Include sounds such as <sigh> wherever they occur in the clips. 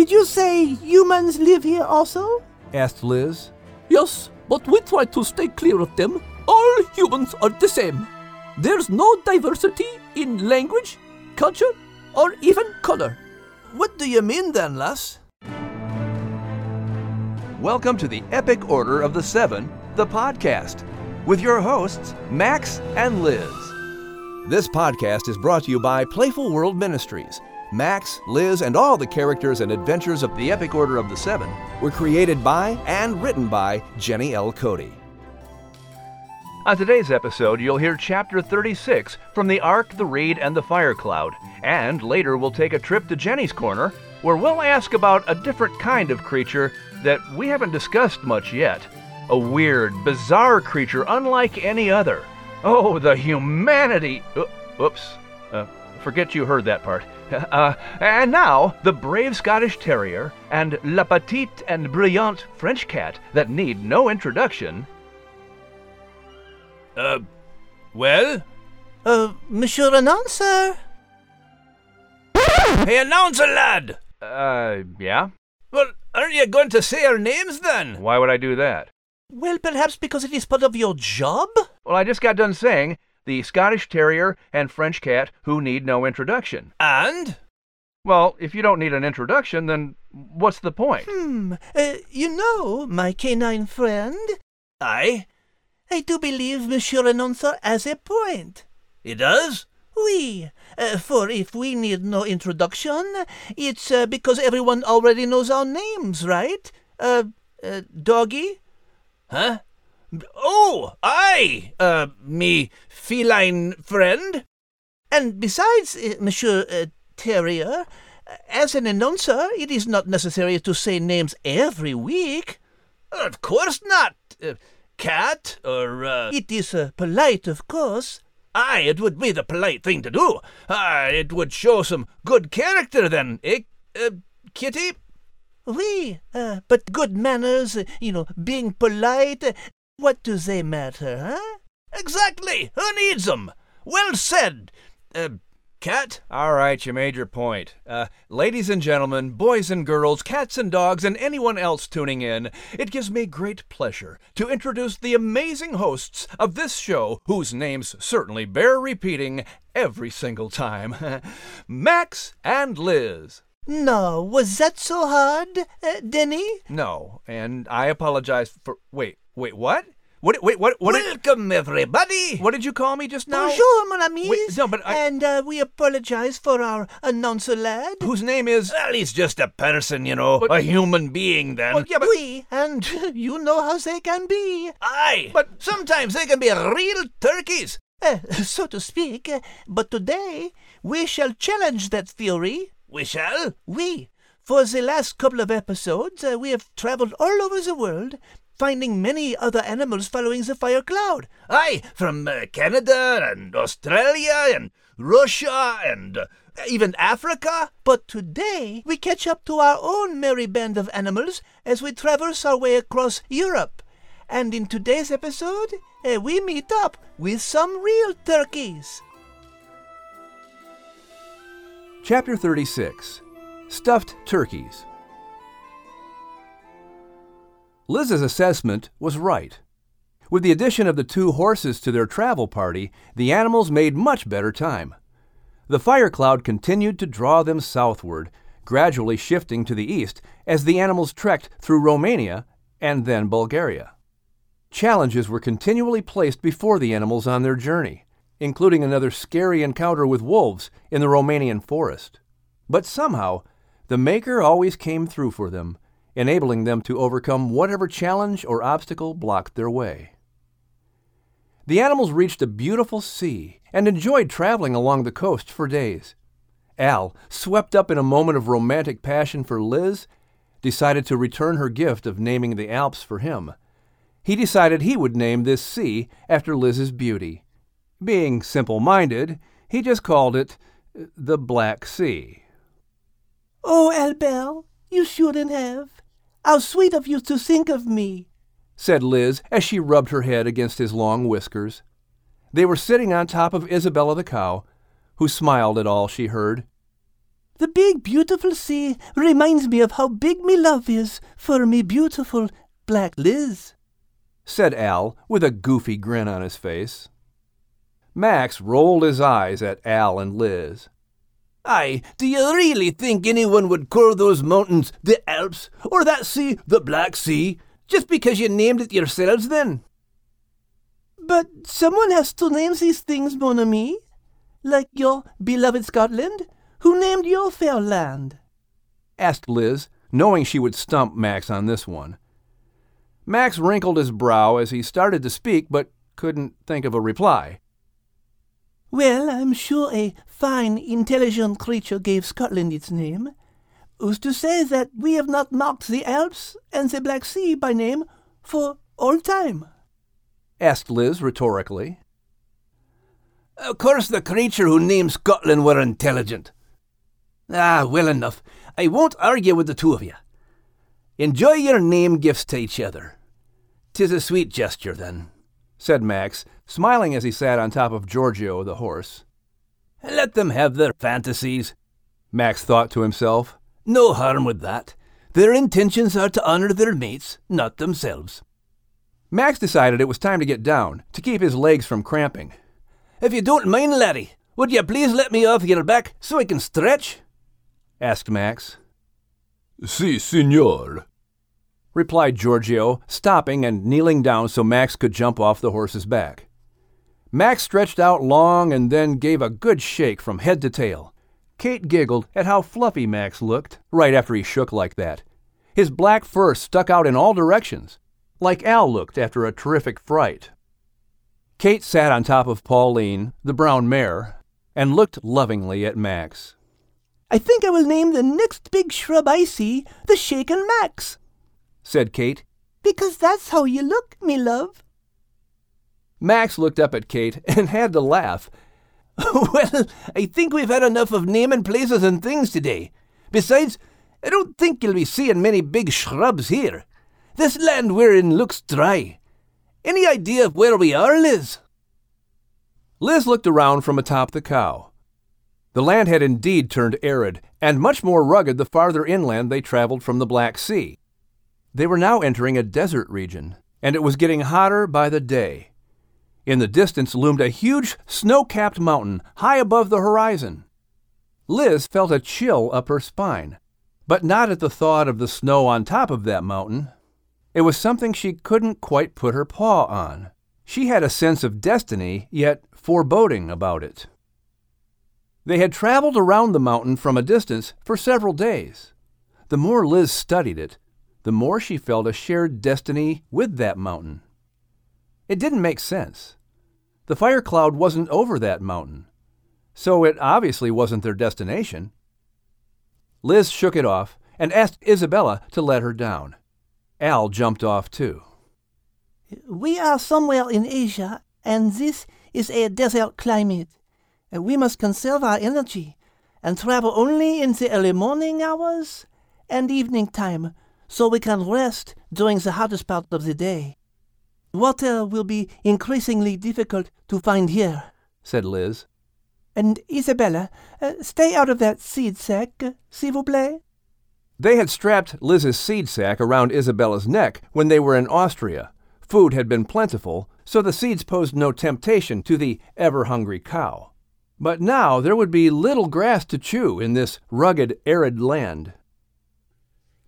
did you say humans live here also? asked Liz. Yes, but we try to stay clear of them. All humans are the same. There's no diversity in language, culture, or even color. What do you mean then, lass? Welcome to the Epic Order of the Seven, the podcast, with your hosts, Max and Liz. This podcast is brought to you by Playful World Ministries. Max, Liz, and all the characters and adventures of the Epic Order of the Seven were created by and written by Jenny L. Cote. On today's episode, you'll hear Chapter 36 from the Ark, the Reed, and the Fire Cloud. And later, we'll take a trip to Jenny's Corner, where we'll ask about a different kind of creature that we haven't discussed much yet. A weird, bizarre creature unlike any other. Oh, the humanity! Oops. Uh, forget you heard that part. <laughs> Uh, and now, the brave Scottish Terrier and La Petite and Brillante French Cat that need no introduction. Uh, well? Uh, Monsieur Announcer? Hey, announcer lad! Uh, yeah? Well, aren't you going to say our names then? Why would I do that? Well, perhaps because it is part of your job? Well, I just got done saying the Scottish Terrier and French Cat who need no introduction. And? Well, if you don't need an introduction, then what's the point? Hmm. Uh, you know, my canine friend, Aye, I do believe Monsieur Announcer has a point. he does? Oui, uh, for if we need no introduction, it's uh, because everyone already knows our names, right? Uh, uh Doggy? Huh? Oh, aye, uh, me feline friend? And besides, uh, Monsieur uh, Terrier, uh, as an announcer, it is not necessary to say names every week. Of course not. Uh, cat, or, uh, It is uh, polite, of course. aye, it would be the polite thing to do. Ah, it would show some good character then, eh, uh, Kitty? Oui, uh, but good manners, you know, being polite, what do they matter, huh? Exactly. Who needs 'em? Well said. Uh, cat? All right, you made your point. Uh, ladies and gentlemen, boys and girls, cats and dogs, and anyone else tuning in, it gives me great pleasure to introduce the amazing hosts of this show, whose names certainly bear repeating every single time <laughs> Max and Liz. No, was that so hard, uh, Denny? No, and I apologize for. Wait, wait, what? What? Wait, what? What? Did, Welcome, everybody. what did you call me just now? Bonjour, mon ami. No, but I- And uh, we apologize for our announcer lad. Whose name is? Well, he's just a person, you know, But- a human being then. Well, yeah, but Oui, and <laughs> you know how they can be, Aye, but sometimes they can be real turkeys. uh, <laughs> so to speak. uh, But today we shall challenge that theory. We shall. We, for the last couple of episodes, uh, we have traveled all over the world, finding many other animals following the fire cloud. Aye, from uh, Canada and Australia and Russia and uh, even Africa. But today we catch up to our own merry band of animals as we traverse our way across Europe. And in today's episode, uh, we meet up with some real turkeys. Chapter 36 Stuffed Turkeys. Liz's assessment was right. With the addition of the two horses to their travel party, the animals made much better time. The fire cloud continued to draw them southward, gradually shifting to the east as the animals trekked through Romania and then Bulgaria. Challenges were continually placed before the animals on their journey, including another scary encounter with wolves in the Romanian forest. But somehow, the Maker always came through for them, enabling them to overcome whatever challenge or obstacle blocked their way. The animals reached a beautiful sea and enjoyed traveling along the coast for days. Al, swept up in a moment of romantic passion for Liz, decided to return her gift of naming the Alps for him. He decided he would name this sea after Liz's beauty. Being simple minded, he just called it the Black Sea. Oh, Albert, you shouldn't have. How sweet of you to think of me. said Liz as she rubbed her head against his long whiskers. They were sitting on top of Isabella the cow, who smiled at all she heard. The big, beautiful sea reminds me of how big me love is for me beautiful Black Liz, said Al with a goofy grin on his face. Max rolled his eyes at Al and Liz. Aye, do you really think anyone would call those mountains the Alps, or that sea the Black Sea, just because you named it yourselves then? But someone has to name these things, mon ami. Like your beloved Scotland, who named your fair land? asked Liz, knowing she would stump Max on this one. Max wrinkled his brow as he started to speak, but couldn't think of a reply. Well, I'm sure a fine, intelligent creature gave Scotland its name. Who's to say that we have not marked the Alps and the Black Sea by name for all time? asked Liz rhetorically. Of course, the creature who named Scotland were intelligent. Ah, well enough. I won't argue with the two of you. Enjoy your name gifts to each other. Tis a sweet gesture, then, said Max, smiling as he sat on top of Giorgio the horse. Let them have their fantasies, Max thought to himself. No harm with that. Their intentions are to honor their mates, not themselves. Max decided it was time to get down, to keep his legs from cramping. If you don't mind, laddie, would you please let me off your back so I can stretch? asked Max. Si, signor, replied Giorgio, stopping and kneeling down so Max could jump off the horse's back. Max stretched out long and then gave a good shake from head to tail. Kate giggled at how fluffy Max looked right after he shook like that. His black fur stuck out in all directions, like Al looked after a terrific fright. Kate sat on top of Pauline, the brown mare, and looked lovingly at Max. I think I will name the next big shrub I see the Shaken Max, said Kate. Because that's how you look, me love. Max looked up at Kate and <laughs> had to laugh. <laughs> well, I think we've had enough of naming places and things today. Besides, I don't think you'll be seeing many big shrubs here. This land we're in looks dry. Any idea of where we are, Liz? Liz looked around from atop the cow. The land had indeed turned arid, and much more rugged the farther inland they traveled from the Black Sea. They were now entering a desert region, and it was getting hotter by the day. In the distance loomed a huge snow capped mountain high above the horizon. Liz felt a chill up her spine, but not at the thought of the snow on top of that mountain. It was something she couldn't quite put her paw on. She had a sense of destiny, yet foreboding about it. They had traveled around the mountain from a distance for several days. The more Liz studied it, the more she felt a shared destiny with that mountain. It didn't make sense. The fire cloud wasn't over that mountain, so it obviously wasn't their destination. Liz shook it off and asked Isabella to let her down. Al jumped off too. We are somewhere in Asia, and this is a desert climate. We must conserve our energy and travel only in the early morning hours and evening time so we can rest during the hottest part of the day. Water will be increasingly difficult to find here, said Liz. And Isabella, uh, stay out of that seed sack, uh, s'il vous plaît. They had strapped Liz's seed sack around Isabella's neck when they were in Austria. Food had been plentiful, so the seeds posed no temptation to the ever hungry cow. But now there would be little grass to chew in this rugged, arid land.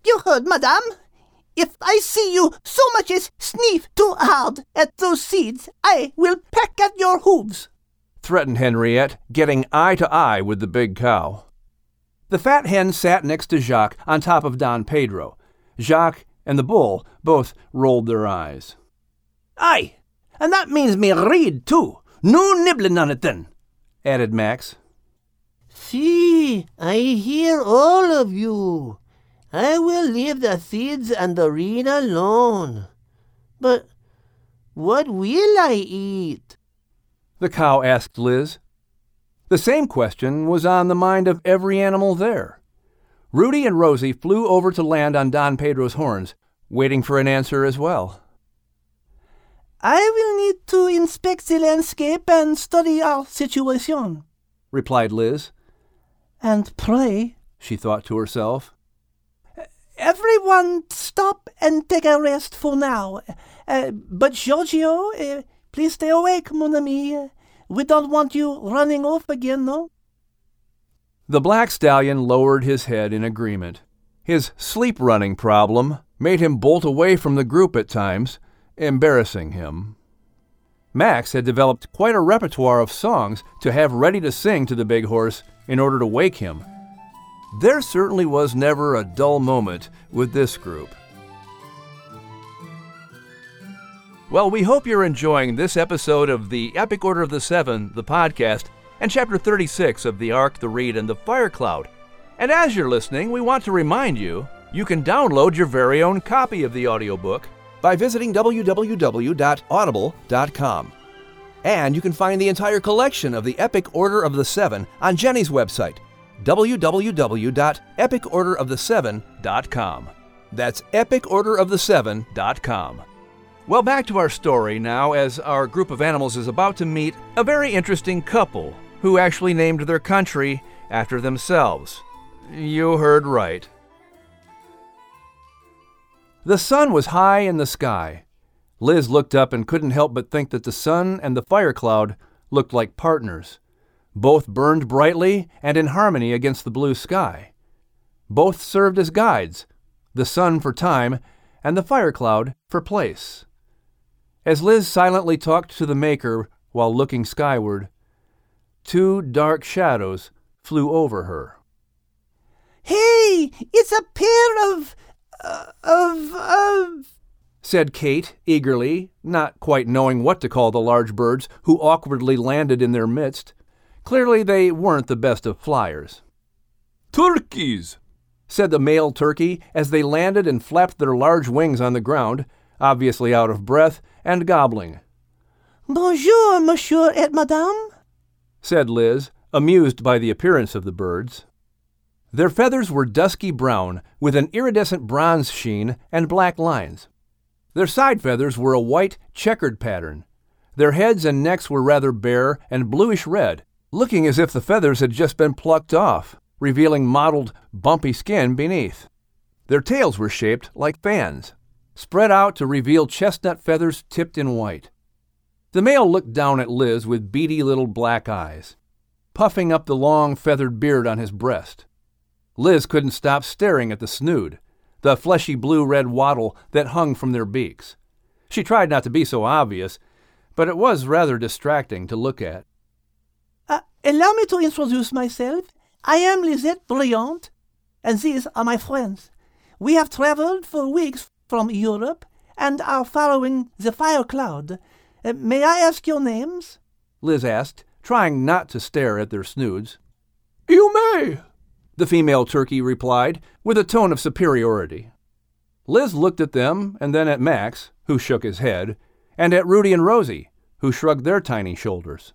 You heard, madame. If I see you so much as sniff too hard at those seeds, I will peck at your hooves, threatened Henriette, getting eye to eye with the big cow. The fat hen sat next to Jacques on top of Don Pedro. Jacques and the bull both rolled their eyes. Aye, and that means me reed, too. No nibbling on it, then, added Max. See, I hear all of you. I will leave the seeds and the reed alone. But what will I eat? The cow asked Liz. The same question was on the mind of every animal there. Rudy and Rosie flew over to land on Don Pedro's horns, waiting for an answer as well. I will need to inspect the landscape and study our situation, replied Liz. And pray she thought to herself. Everyone stop and take a rest for now. Uh, but Giorgio, uh, please stay awake, mon ami. We don't want you running off again, no? The black stallion lowered his head in agreement. His sleep running problem made him bolt away from the group at times, embarrassing him. Max had developed quite a repertoire of songs to have ready to sing to the big horse in order to wake him. There certainly was never a dull moment with this group. Well, we hope you're enjoying this episode of the Epic Order of the Seven, the podcast, and chapter 36 of The Ark, the Reed, and the Fire Cloud. And as you're listening, we want to remind you you can download your very own copy of the audiobook by visiting www.audible.com. And you can find the entire collection of the Epic Order of the Seven on Jenny's website, www.epicorderoftheseven.com. That's epicorderoftheseven.com. Well, back to our story now, as our group of animals is about to meet a very interesting couple who actually named their country after themselves. You heard right. The sun was high in the sky. Liz looked up and couldn't help but think that the sun and the fire cloud looked like partners. Both burned brightly and in harmony against the blue sky. Both served as guides, the sun for time and the fire cloud for place. As Liz silently talked to the Maker while looking skyward, two dark shadows flew over her. Hey, it's a pair of. Uh, of. of. said Kate eagerly, not quite knowing what to call the large birds who awkwardly landed in their midst. Clearly, they weren't the best of flyers. Turkeys, said the male turkey as they landed and flapped their large wings on the ground, obviously out of breath and gobbling. Bonjour, monsieur et madame, said Liz, amused by the appearance of the birds. Their feathers were dusky brown, with an iridescent bronze sheen and black lines. Their side feathers were a white, checkered pattern. Their heads and necks were rather bare and bluish red, looking as if the feathers had just been plucked off, revealing mottled, bumpy skin beneath. Their tails were shaped like fans, spread out to reveal chestnut feathers tipped in white. The male looked down at Liz with beady little black eyes, puffing up the long feathered beard on his breast. Liz couldn't stop staring at the snood, the fleshy blue red wattle that hung from their beaks. She tried not to be so obvious, but it was rather distracting to look at. Uh, allow me to introduce myself. I am Lisette Brillant, and these are my friends. We have traveled for weeks from Europe and are following the fire cloud. Uh, may I ask your names? Liz asked, trying not to stare at their snoods. You may, the female turkey replied, with a tone of superiority. Liz looked at them and then at Max, who shook his head, and at Rudy and Rosie, who shrugged their tiny shoulders.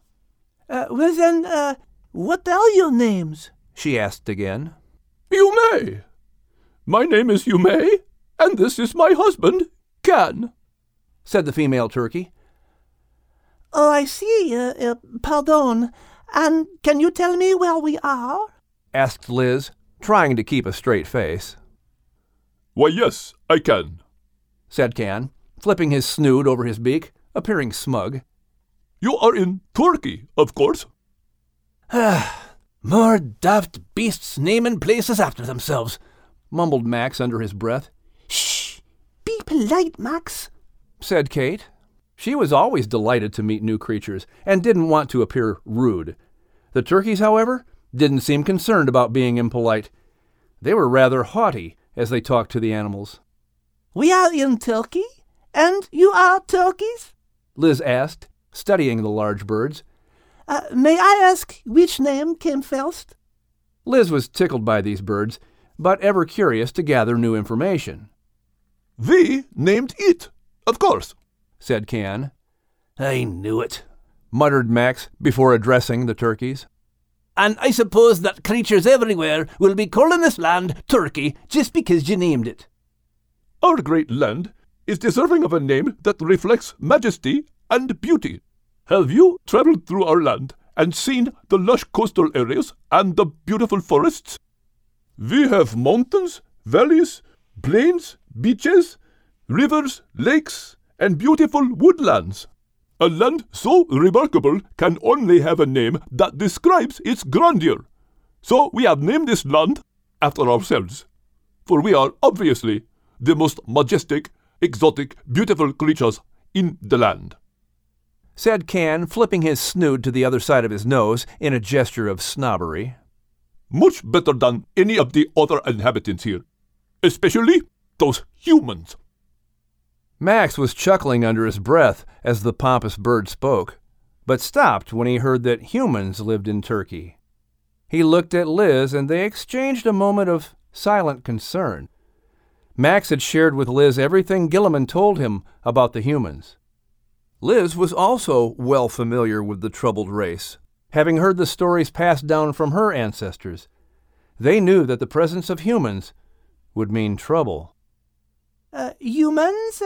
Uh, well, then, uh, what are your names? she asked again. Yume. My name is Yume, and this is my husband, Can, said the female turkey. Oh, I see. Uh, uh, pardon. And can you tell me where we are? asked Liz, trying to keep a straight face. Why, yes, I can, said Can, flipping his snood over his beak, appearing smug. You are in Turkey, of course. <sighs> More daft beasts naming places after themselves, mumbled Max under his breath. Shh! Be polite, Max, said Kate. She was always delighted to meet new creatures and didn't want to appear rude. The turkeys, however, didn't seem concerned about being impolite. They were rather haughty as they talked to the animals. We are in Turkey, and you are turkeys? Liz asked, studying the large birds. Uh, may I ask which name came first? Liz was tickled by these birds, but ever curious to gather new information. We named it, of course, said Can. I knew it, muttered Max before addressing the turkeys. And I suppose that creatures everywhere will be calling this land Turkey just because you named it. Our great land is deserving of a name that reflects majesty and beauty. Have you traveled through our land and seen the lush coastal areas and the beautiful forests? We have mountains, valleys, plains, beaches, rivers, lakes, and beautiful woodlands. A land so remarkable can only have a name that describes its grandeur. So we have named this land after ourselves. For we are obviously the most majestic, exotic, beautiful creatures in the land. Said Can, flipping his snood to the other side of his nose in a gesture of snobbery. Much better than any of the other inhabitants here, especially those humans. Max was chuckling under his breath as the pompous bird spoke, but stopped when he heard that humans lived in Turkey. He looked at Liz, and they exchanged a moment of silent concern. Max had shared with Liz everything Gillamon told him about the humans. Liz was also well familiar with the troubled race, having heard the stories passed down from her ancestors. They knew that the presence of humans would mean trouble. Uh, humans?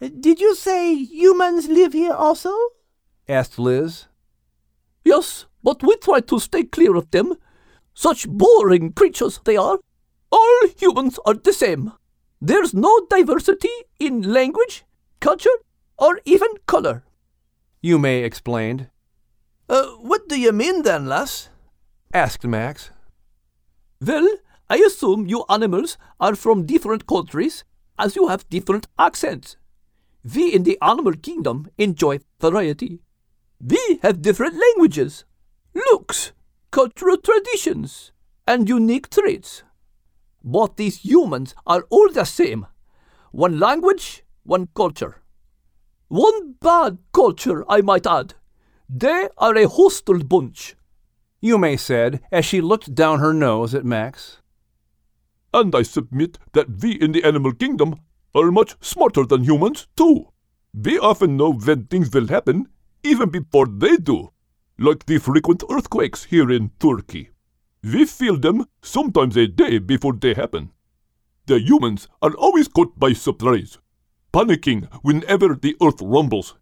Did you say humans live here also? asked Liz. Yes, but we try to stay clear of them. Such boring creatures they are. All humans are the same. There's no diversity in language, culture, or even color. Yume explained. Uh, what do you mean then, lass? asked Max. Well, I assume you animals are from different countries, as you have different accents. We in the animal kingdom enjoy variety. We have different languages, looks, cultural traditions, and unique traits. But these humans are all the same one language, one culture. One bad culture, I might add. They are a hostile bunch. Yume said as she looked down her nose at Max. And I submit that we in the animal kingdom are much smarter than humans, too. We often know when things will happen, even before they do, like the frequent earthquakes here in Turkey. We feel them sometimes a day before they happen. The humans are always caught by surprise, panicking whenever the earth rumbles.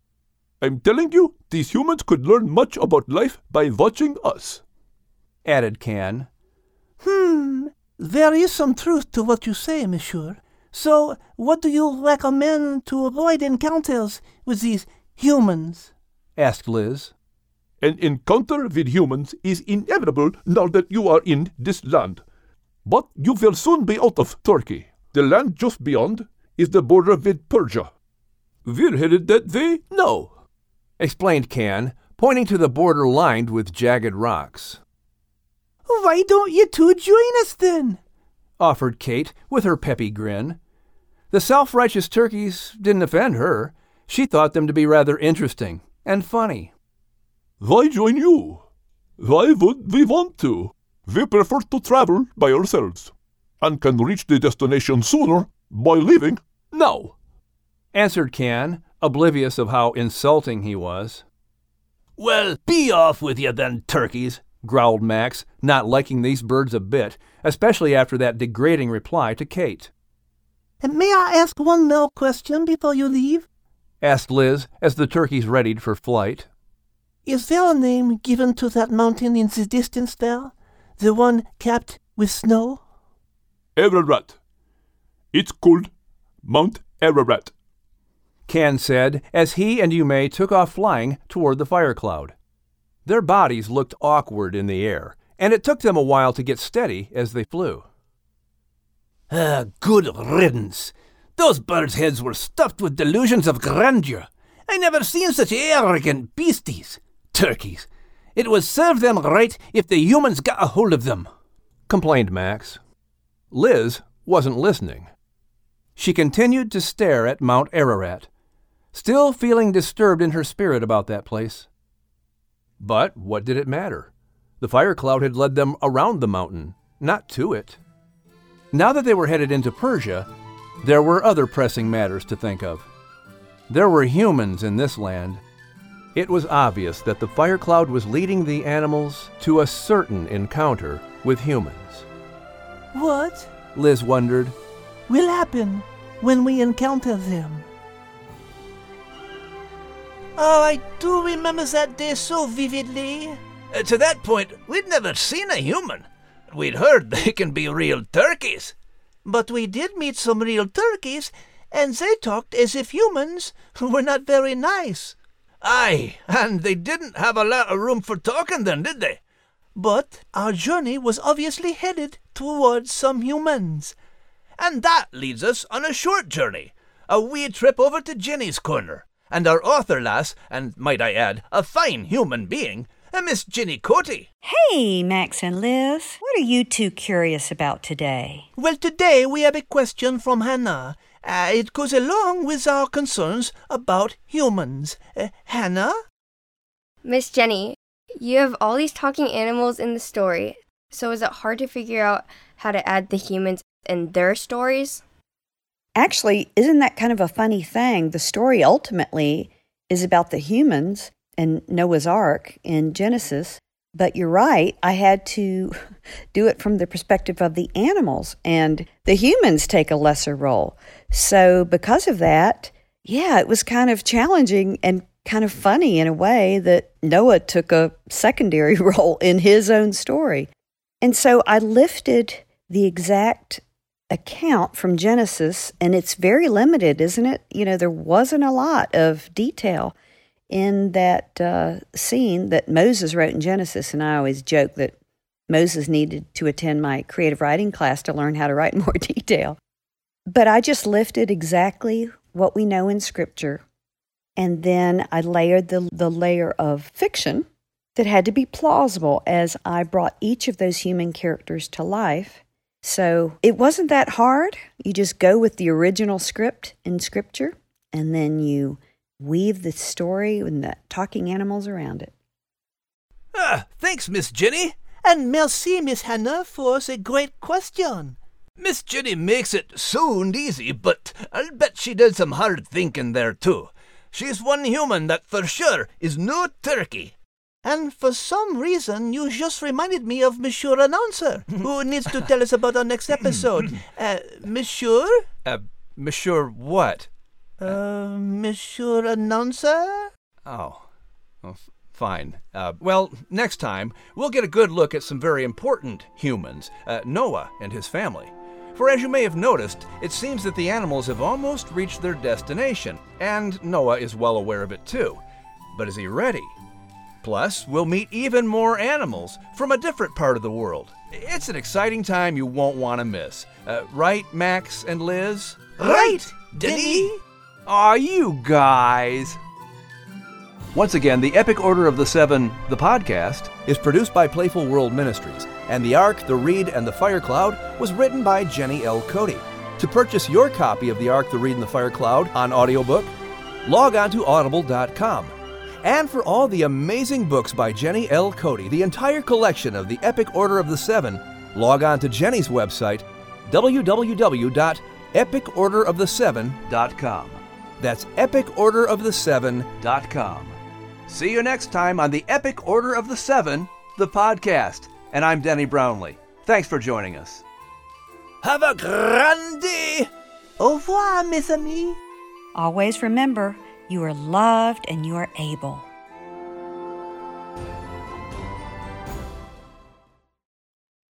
I'm telling you, these humans could learn much about life by watching us. Added Can. Hmm, there is some truth to what you say, monsieur. So, what do you recommend to avoid encounters with these humans? asked Liz. An encounter with humans is inevitable now that you are in this land. But you will soon be out of Turkey. The land just beyond is the border with Persia. We're headed that way now, explained Can, pointing to the border lined with jagged rocks. Why don't you two join us then? offered Kate with her peppy grin. The self righteous turkeys didn't offend her. She thought them to be rather interesting and funny. Why join you? Why would we want to? We prefer to travel by ourselves and can reach the destination sooner by leaving No, answered Can, oblivious of how insulting he was. Well, be off with you then, turkeys, growled Max, not liking these birds a bit, especially after that degrading reply to Kate. And may I ask one more question before you leave? asked Liz as the turkeys readied for flight. Is there a name given to that mountain in the distance there? The one capped with snow? Ararat. It's called Mount Ararat. Can said as he and Yume took off flying toward the fire cloud. Their bodies looked awkward in the air, and it took them a while to get steady as they flew. Ah, good riddance. Those birds' heads were stuffed with delusions of grandeur. I never seen such arrogant beasties. Turkeys. It would serve them right if the humans got a hold of them, complained Max. Liz wasn't listening. She continued to stare at Mount Ararat, still feeling disturbed in her spirit about that place. But what did it matter? The fire cloud had led them around the mountain, not to it. Now that they were headed into Persia, there were other pressing matters to think of. There were humans in this land. It was obvious that the fire cloud was leading the animals to a certain encounter with humans. What? Liz wondered. Will happen when we encounter them. Oh, I do remember that day so vividly. Uh, to that point, we'd never seen a human. We'd heard they can be real turkeys. But we did meet some real turkeys, and they talked as if humans <laughs> were not very nice. Aye, and they didn't have a lot of room for talking then, did they? But our journey was obviously headed towards some humans. And that leads us on a short journey, a wee trip over to Jenny's corner. And our author lass, and might I add, a fine human being, a Miss Jenny Cote. Hey, Max and Liz. What are you two curious about today? Well, today we have a question from Hannah. Uh, it goes along with our concerns about humans. Uh, Hannah? Miss Jenny, you have all these talking animals in the story, so is it hard to figure out how to add the humans in their stories? Actually, isn't that kind of a funny thing? The story ultimately is about the humans and Noah's Ark in Genesis. But you're right, I had to <laughs> do it from the perspective of the animals, and the humans take a lesser role. So, because of that, yeah, it was kind of challenging and kind of funny in a way that Noah took a secondary <laughs> role in his own story. And so I lifted the exact account from Genesis, and it's very limited, isn't it? You know, there wasn't a lot of detail in that uh, scene that Moses wrote in Genesis. And I always joke that Moses needed to attend my creative writing class to learn how to write <laughs> more detail. But I just lifted exactly what we know in Scripture. And then I layered the, the layer of fiction that had to be plausible as I brought each of those human characters to life. So it wasn't that hard. You just go with the original script in Scripture, and then you weave the story and the talking animals around it. Ah, thanks, Miss Jenny. And merci, Miss Hannah, for the great question. Miss Jenny makes it sound easy, but I'll bet she did some hard thinking there too. She's one human that for sure is no turkey. And for some reason, you just reminded me of Monsieur Announcer, who <laughs> needs to tell us about our next episode. <laughs> Uh, Monsieur? Uh, Monsieur what? Uh, Monsieur Announcer? Oh, fine. Uh, well, next time, we'll get a good look at some very important humans, uh, Noah and his family. For as you may have noticed, it seems that the animals have almost reached their destination, and Noah is well aware of it too. But is he ready? Plus, we'll meet even more animals from a different part of the world. It's an exciting time you won't want to miss. Uh, right, Max and Liz? Right, Denny? Aw, you guys! Once again, the Epic Order of the Seven, the podcast, is produced by Playful World Ministries, and The Ark, the Reed, and the Fire Cloud was written by Jenny L. Cote. To purchase your copy of The Ark, the Reed, and the Fire Cloud on audiobook, log on to audible.com. And for all the amazing books by Jenny L. Cote, the entire collection of the Epic Order of the Seven, log on to Jenny's website, www.epicorderoftheseven.com. That's epicorderoftheseven.com. See you next time on the Epic Order of the Seven, the podcast. And I'm Denny Brownlee. Thanks for joining us. Have a grand day! Au revoir, mes amis. Always remember, you are loved and you are able.